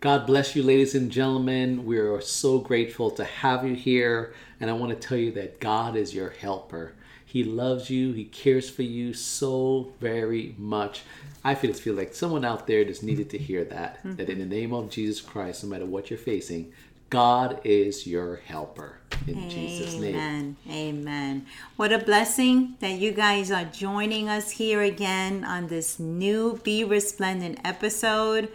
God bless you, ladies and gentlemen. We are so grateful to have you here. And I want to tell you that God is your helper. He loves you, He cares for you so very much. I feel feel like someone out there just needed to hear that. Mm-hmm. That in the name of Jesus Christ, no matter what you're facing, God is your helper. In Amen. Jesus' name. Amen. Amen. What a blessing that you guys are joining us here again on this new Be Resplendent episode.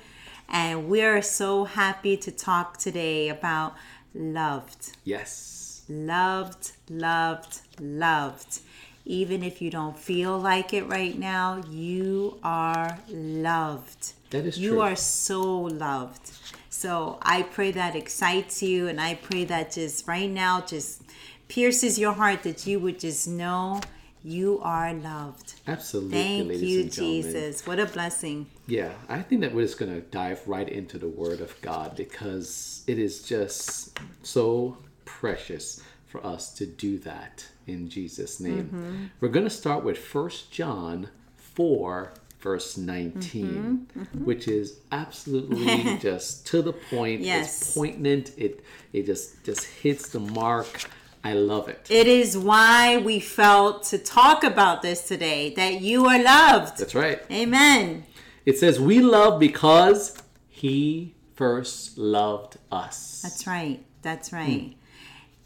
And we're so happy to talk today about loved. Yes. Loved, loved, loved. Even if you don't feel like it right now, you are loved. That is you true. You are so loved. So I pray that excites you, and I pray that just right now just pierces your heart that you would just know you are loved. Absolutely. Thank you, Jesus. What a blessing. Yeah, I think that we're just going to dive right into the Word of God because it is just so precious for us to do that in Jesus' name. Mm-hmm. We're going to start with First John 4, verse 19, mm-hmm, mm-hmm. which is absolutely just to the point. Yes. It's poignant. It, it just, just hits the mark I love it. It is why we felt to talk about this today that you are loved. That's right. Amen. It says, We love because He first loved us. That's right. That's right.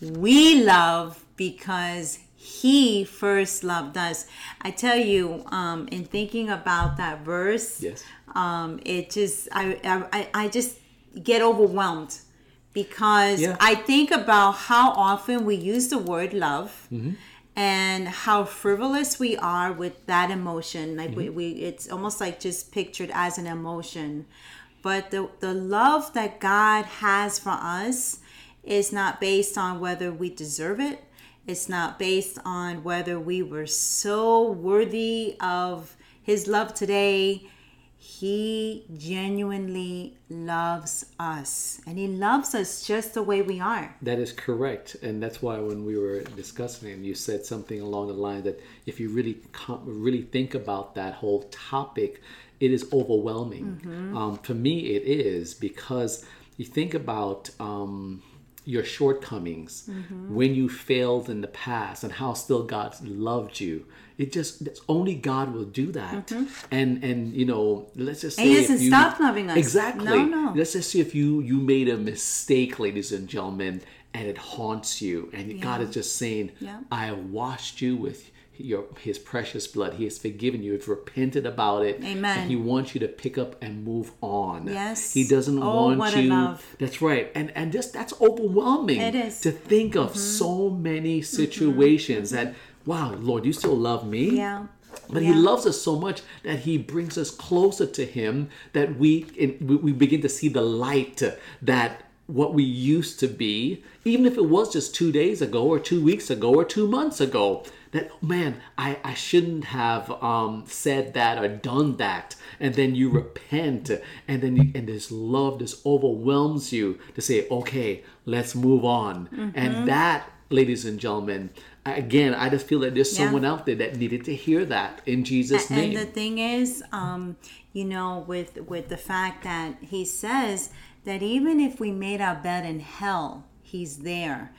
Mm. We love because He first loved us. I tell you, um, in thinking about that verse, yes, um, it just I, I I just get overwhelmed because yeah. I think about how often we use the word love mm-hmm. and how frivolous we are with that emotion. Like mm-hmm. we, we, it's almost like just pictured as an emotion. But the, the love that God has for us is not based on whether we deserve it. It's not based on whether we were so worthy of His love today he genuinely loves us and he loves us just the way we are. That is correct. And that's why when we were discussing it, you said something along the line that if you really really think about that whole topic, it is overwhelming. Mm-hmm. Um, for me, it is because you think about um, your shortcomings, mm-hmm. when you failed in the past, and how still God loved you. It just only God will do that. Mm-hmm. And and you know, let's just say and He doesn't you, stop loving us. Exactly. No, no. Let's just see if you you made a mistake, ladies and gentlemen, and it haunts you, and yeah. God is just saying, yeah. "I washed you with." Your his precious blood. He has forgiven you. If you repented about it. Amen. he wants you to pick up and move on. Yes. He doesn't oh, want you. That's right. And and just that's overwhelming. It is. To think of mm-hmm. so many mm-hmm. situations mm-hmm. that wow, Lord, you still love me? Yeah. But yeah. he loves us so much that he brings us closer to him that we we begin to see the light that what we used to be, even if it was just two days ago or two weeks ago or two months ago that man i i shouldn't have um said that or done that and then you repent and then you, and this love this overwhelms you to say okay let's move on mm-hmm. and that ladies and gentlemen again i just feel that there's yeah. someone out there that needed to hear that in jesus name and the thing is um you know with with the fact that he says that even if we made our bed in hell he's there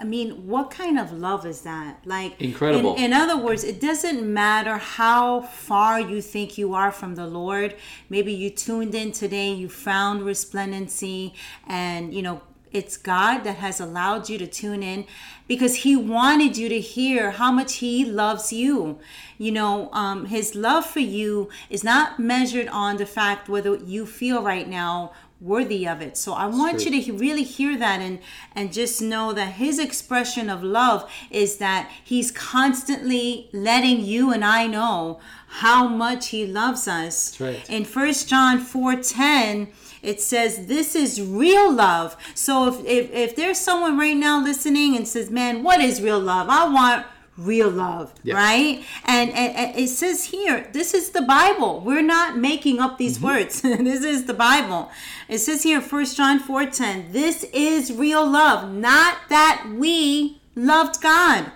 I mean, what kind of love is that? Like incredible. In, in, other words, it doesn't matter how far you think you are from the Lord. Maybe you tuned in today, you found resplendency, and you know it's God that has allowed you to tune in because He wanted you to hear how much He loves you. You know, um, His love for you is not measured on the fact whether you feel right now worthy of it. So I want you to really hear that and and just know that his expression of love is that he's constantly letting you and I know how much he loves us. Right. In First John 4:10 it says this is real love. So if, if if there's someone right now listening and says, "Man, what is real love?" I want real love, yes. right? And, and, and, it says here, this is the Bible. We're not making up these mm-hmm. words. this is the Bible. It says here, First John 4:10, this is real love, not that we loved God,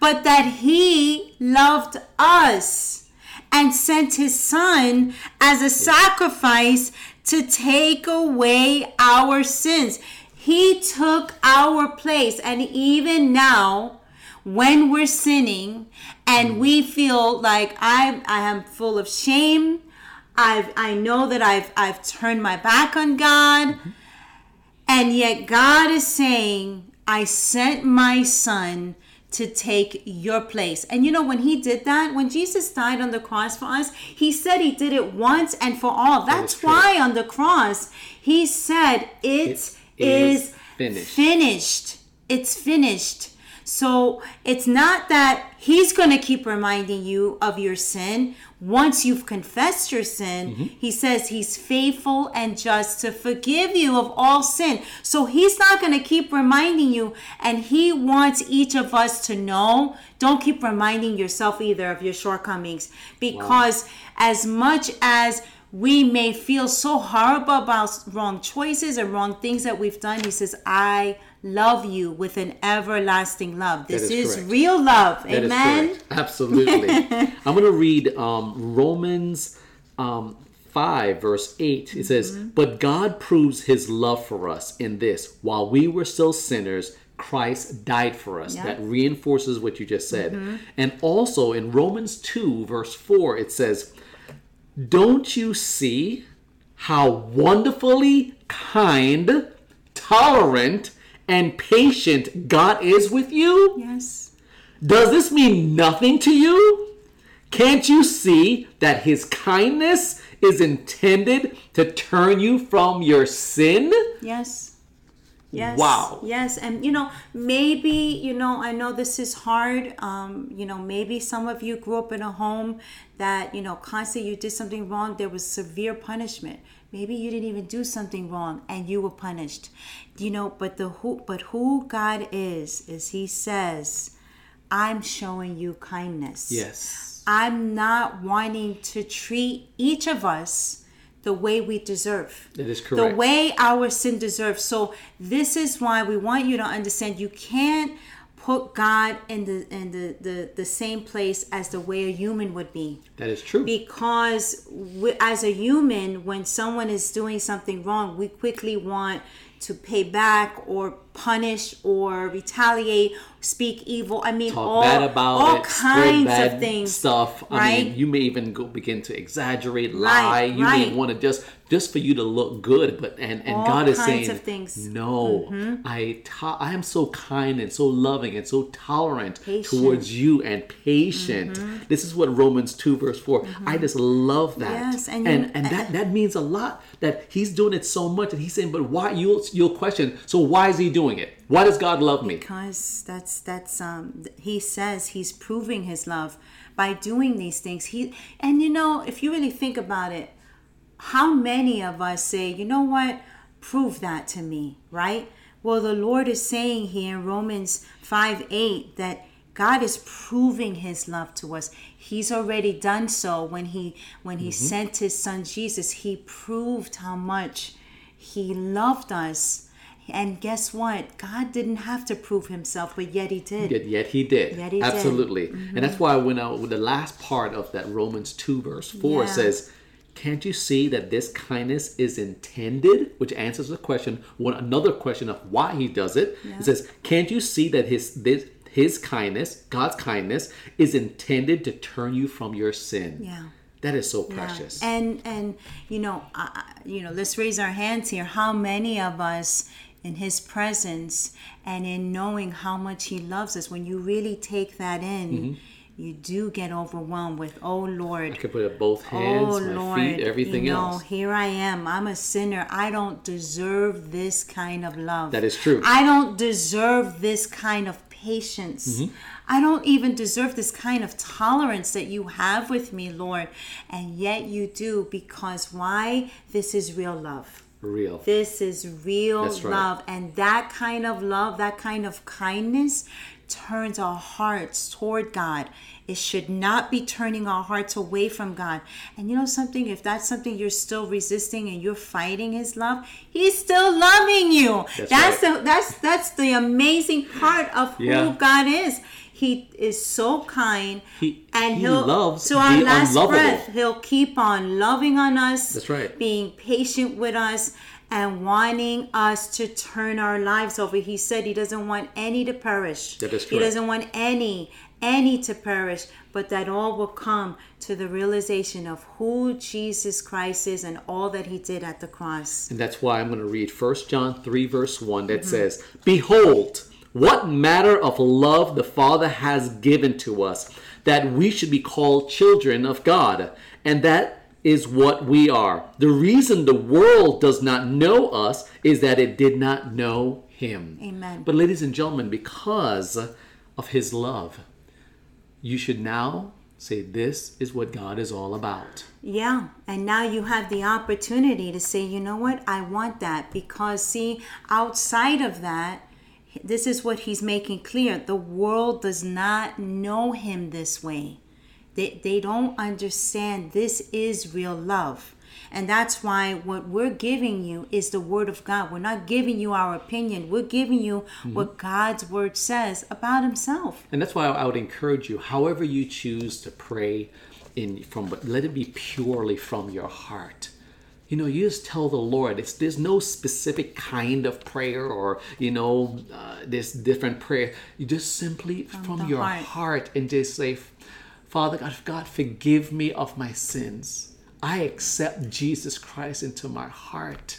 but that he loved us and sent his son as a sacrifice to take away our sins. He took our place. And even now, when we're sinning and mm. we feel like I, I am full of shame, I've, I know that I've, I've turned my back on God. Mm-hmm. And yet God is saying, I sent my son to take your place. And you know, when he did that, when Jesus died on the cross for us, he said he did it once and for all. That's why on the cross, he said, It, it is, is finished. finished. It's finished. So it's not that he's going to keep reminding you of your sin. Once you've confessed your sin, mm-hmm. he says he's faithful and just to forgive you of all sin. So he's not going to keep reminding you. And he wants each of us to know don't keep reminding yourself either of your shortcomings because wow. as much as we may feel so horrible about wrong choices or wrong things that we've done, he says, I love you with an everlasting love. This is, is real love. That Amen. Absolutely. I'm going to read um, Romans um, 5, verse 8. It says, mm-hmm. But God proves his love for us in this while we were still sinners, Christ died for us. Yep. That reinforces what you just said. Mm-hmm. And also in Romans 2, verse 4, it says, Don't you see how wonderfully kind, tolerant, and patient God is with you? Yes. Does this mean nothing to you? Can't you see that his kindness is intended to turn you from your sin? Yes. Yes. Wow. Yes. And, you know, maybe, you know, I know this is hard. Um, you know, maybe some of you grew up in a home that, you know, constantly you did something wrong, there was severe punishment. Maybe you didn't even do something wrong and you were punished. You know, but the who but who God is is he says, I'm showing you kindness. Yes. I'm not wanting to treat each of us the way we deserve. That is correct. The way our sin deserves. So this is why we want you to understand you can't put God in the in the, the the same place as the way a human would be. That is true. Because we, as a human, when someone is doing something wrong, we quickly want to pay back or punish or retaliate, speak evil. I mean, Talk all, bad about all it, kinds of things. Stuff. I right? mean, you may even go begin to exaggerate, lie. Right, you right. may want to just just for you to look good, but and and all God is saying, no, mm-hmm. I to- I am so kind and so loving and so tolerant patient. towards you and patient. Mm-hmm. This is what Romans two verse 4 mm-hmm. I just love that. Yes, and and, you, and that that means a lot. That He's doing it so much, and He's saying, but why you'll you'll question. So why is He doing it? Why does God love me? Because that's that's um He says He's proving His love by doing these things. He and you know if you really think about it how many of us say, you know what, prove that to me, right? Well, the Lord is saying here in Romans 5 8 that God is proving his love to us. He's already done so when he when he mm-hmm. sent his son Jesus. He proved how much he loved us. And guess what? God didn't have to prove himself, but yet he did. Yet, yet he did. Yet he Absolutely. Did. Mm-hmm. And that's why when I, when the last part of that Romans 2 verse 4 yeah. says, can't you see that this kindness is intended? Which answers the question, one another question of why he does it. Yeah. It says, Can't you see that his this his kindness, God's kindness, is intended to turn you from your sin? Yeah. That is so precious. Yeah. And and you know, uh, you know, let's raise our hands here. How many of us in his presence and in knowing how much he loves us when you really take that in, mm-hmm you do get overwhelmed with, oh Lord. I could put up both hands, oh, my Lord, feet, everything you know, else. Here I am. I'm a sinner. I don't deserve this kind of love. That is true. I don't deserve this kind of patience. Mm-hmm. I don't even deserve this kind of tolerance that you have with me, Lord. And yet you do because why? This is real love. Real. This is real right. love. And that kind of love, that kind of kindness turns our hearts toward God. It should not be turning our hearts away from God. And you know something? If that's something you're still resisting and you're fighting His love, He's still loving you. That's that's right. the that's that's the amazing part of who yeah. God is. He is so kind, He- and he he'll loves to our last unlovable. breath. He'll keep on loving on us. That's right. Being patient with us and wanting us to turn our lives over. He said he doesn't want any to perish. That is correct. He doesn't want any any to perish, but that all will come to the realization of who Jesus Christ is and all that he did at the cross. And that's why I'm going to read 1 John 3, verse 1 that Mm-hmm. says, Behold, what matter of love the Father has given to us, that we should be called children of God. And that is what we are. The reason the world does not know us is that it did not know Him. Amen. But, ladies and gentlemen, because of His love, you should now say, This is what God is all about. Yeah, and now you have the opportunity to say, you know what, I want that. Because, see, outside of that, this is what he's making clear the world does not know him this way. They, they don't understand this is real love. And that's why what we're giving you is the word of God. We're not giving you our opinion. We're giving you what God's word says about himself. And that's why I would encourage you, however you choose to pray, in from but let it be purely from your heart. You know, you just tell the Lord. It's there's no specific kind of prayer or you know, uh, this different prayer. You just simply from, the your heart. heart. and just say, Father God, God, forgive me of my sins. I accept Jesus Christ into my heart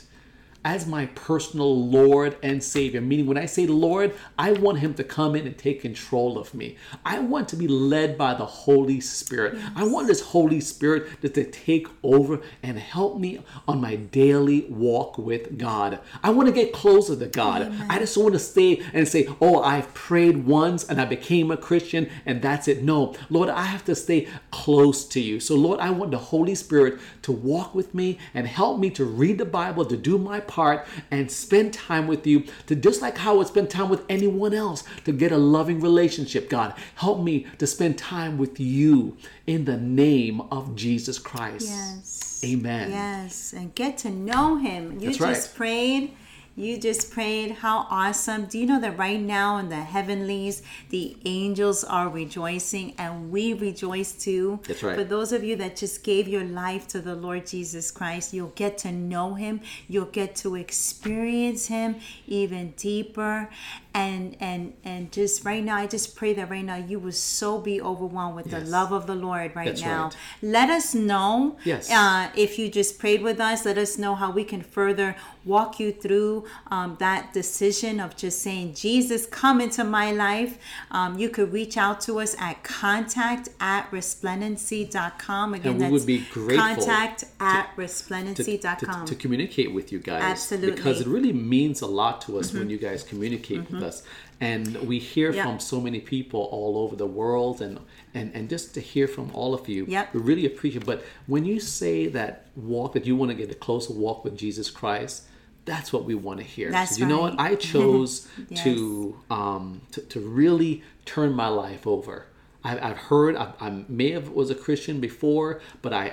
as my personal Lord and Savior. Meaning, when I say Lord, I want Him to come in and take control of me. I want to be led by the Holy Spirit. I want this Holy Spirit to, to take over and help me on my daily walk with God. I want to get closer to God. I just don't want to stay and say, Oh, I've prayed once and I became a Christian and that's it. No, Lord, I have to stay close to you. So, Lord, I want the Holy Spirit to walk with me and help me to read the Bible, to do my part, and spend time with you, to just like how I would spend time with anyone else, to get a loving relationship. God, help me to spend time with you in the name of Jesus Christ. Yes. Amen. Yes, and get to know him. You That's just right. prayed. You just prayed. How awesome. Do you know that right now in the heavenlies, the angels are rejoicing and we rejoice too? That's right. For those of you that just gave your life to the Lord Jesus Christ, you'll get to know him. You'll get to experience him even deeper. And and and just right now, I just pray that right now you will so be overwhelmed with the love of the Lord right That's now. right. Let us know Yes. uh, if you just prayed with us, let us know how we can further walk you through um, that decision of just saying, Jesus, come into my life. Um, you could reach out to us at contact at resplendency.com. Again, And we that's would be grateful contact at to, resplendency.com. to, to communicate with you guys Absolutely. because it really means a lot to us when you guys communicate with us and we hear Yeah. from so many people all over the world and and and just to hear from all of you Yep. we really appreciate but when you say that walk that you want to get a closer walk with jesus christ that's what we want to hear That's so you know what i chose Yes. to um to, to really turn my life over I, I've heard I, I may have was a Christian before, but I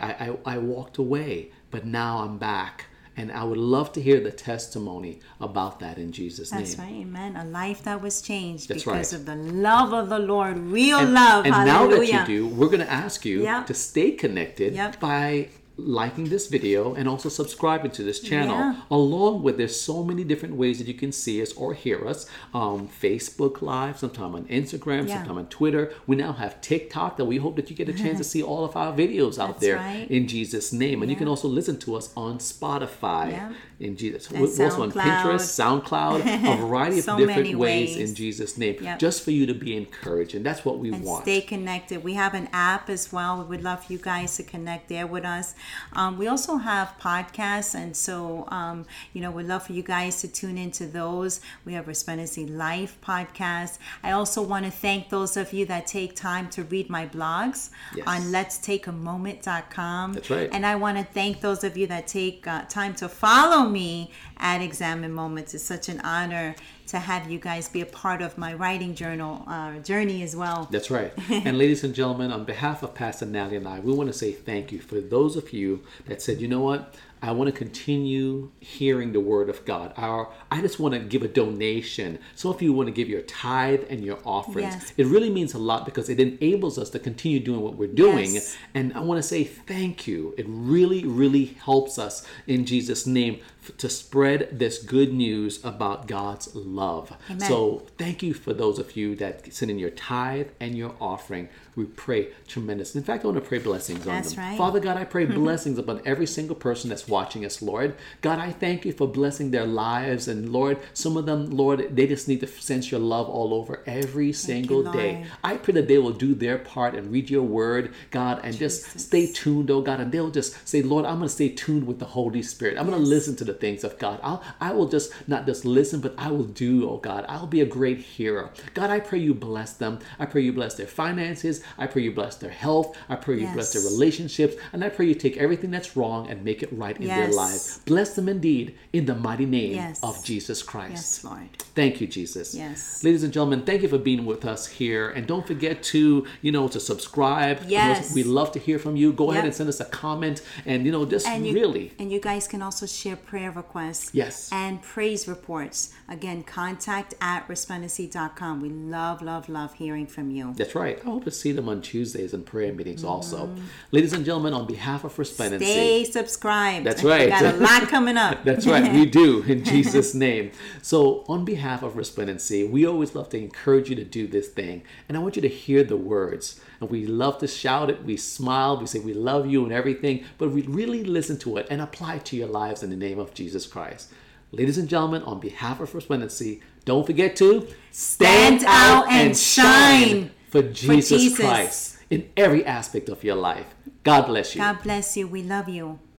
I I walked away. But now I'm back, and I would love to hear the testimony about that in Jesus' That's name. That's right, amen. A life that was changed That's because right. of the love of the Lord, real And, love. and now that you do, we're going to ask you Yep. to stay connected Yep. by liking this video and also subscribing to this channel Yeah. along with there's so many different ways that you can see us or hear us um, facebook live sometime on instagram Yeah. sometime on twitter we now have tiktok that we hope that you get a chance to see all of our videos out That's there right. in jesus name and you can also listen to us on spotify Yeah. in jesus And we're also on pinterest soundcloud a variety of different ways. ways. in jesus name Yep. just for you to be encouraged and that's what we and want stay connected. We have an app as well. We would love you guys to connect there with us. Um, we also have podcasts, and so um, you know we'd love for you guys to tune into those. We have Resplendency Life podcast. I also want to thank those of you that take time to read my blogs Yes. on letstakeamoment.com. That's right. And I want to thank those of you that take uh, time to follow me at Examine Moments. It's such an honor to have you guys be a part of my writing journal uh, journey as well. That's right. and ladies and gentlemen, on behalf of Pastor Natalie and I, we want to say thank you for those of you that said, you know what, I want to continue hearing the word of God. Our, I just want to give a donation. So if you want to give your tithe and your offerings, Yes. it really means a lot because it enables us to continue doing what we're doing. Yes. And I want to say thank you. It really, really helps us in Jesus' name to spread this good news about God's love. Amen. So thank you for those of you that send in your tithe and your offering. We pray tremendous. In fact, I want to pray blessings on That's them. right. Father God, I pray blessings upon every single person that's watching us, Lord. God, I thank you for blessing their lives. And Lord, some of them, Lord, they just need to sense your love all over every single day. I pray that they will do their part and read your word, God, and just stay tuned, oh God, and they'll just say, Lord, I'm going to stay tuned with the Holy Spirit. I'm going to listen to the things of God. I'll, I will just not just listen, but I will do, oh God. I'll be a great hearer. God, I pray you bless them. I pray you bless their finances. I pray you bless their health. I pray you bless their relationships. And I pray you take everything that's wrong and make it right in their life. Bless them indeed in the mighty name Yes. of Jesus Christ. Yes, Lord. Thank you, Jesus. Yes. Ladies and gentlemen, thank you for being with us here. And don't forget to, you know, to subscribe. Yes. We love to hear from you. Go ahead and send us a comment. And, you know, just And you, really. and you guys can also share prayer requests Yes. and praise reports. Again, contact at resplendency.com. We love, love, love hearing from you. That's right. I hope to see them on Tuesdays and prayer meetings also. Mm-hmm. Ladies and gentlemen, on behalf of Resplendency. Stay subscribed. That's right. Got a lot coming up. That's right, we do in Jesus' name. So, on behalf of Resplendency, we always love to encourage you to do this thing. And I want you to hear the words. And we love to shout it, we smile, we say we love you and everything, but we really listen to it and apply it to your lives in the name of Jesus Christ. Ladies and gentlemen, on behalf of Resplendency, don't forget to Stand out and shine for Jesus, Jesus. Christ in every aspect of your life. God bless you. God bless you. We love you.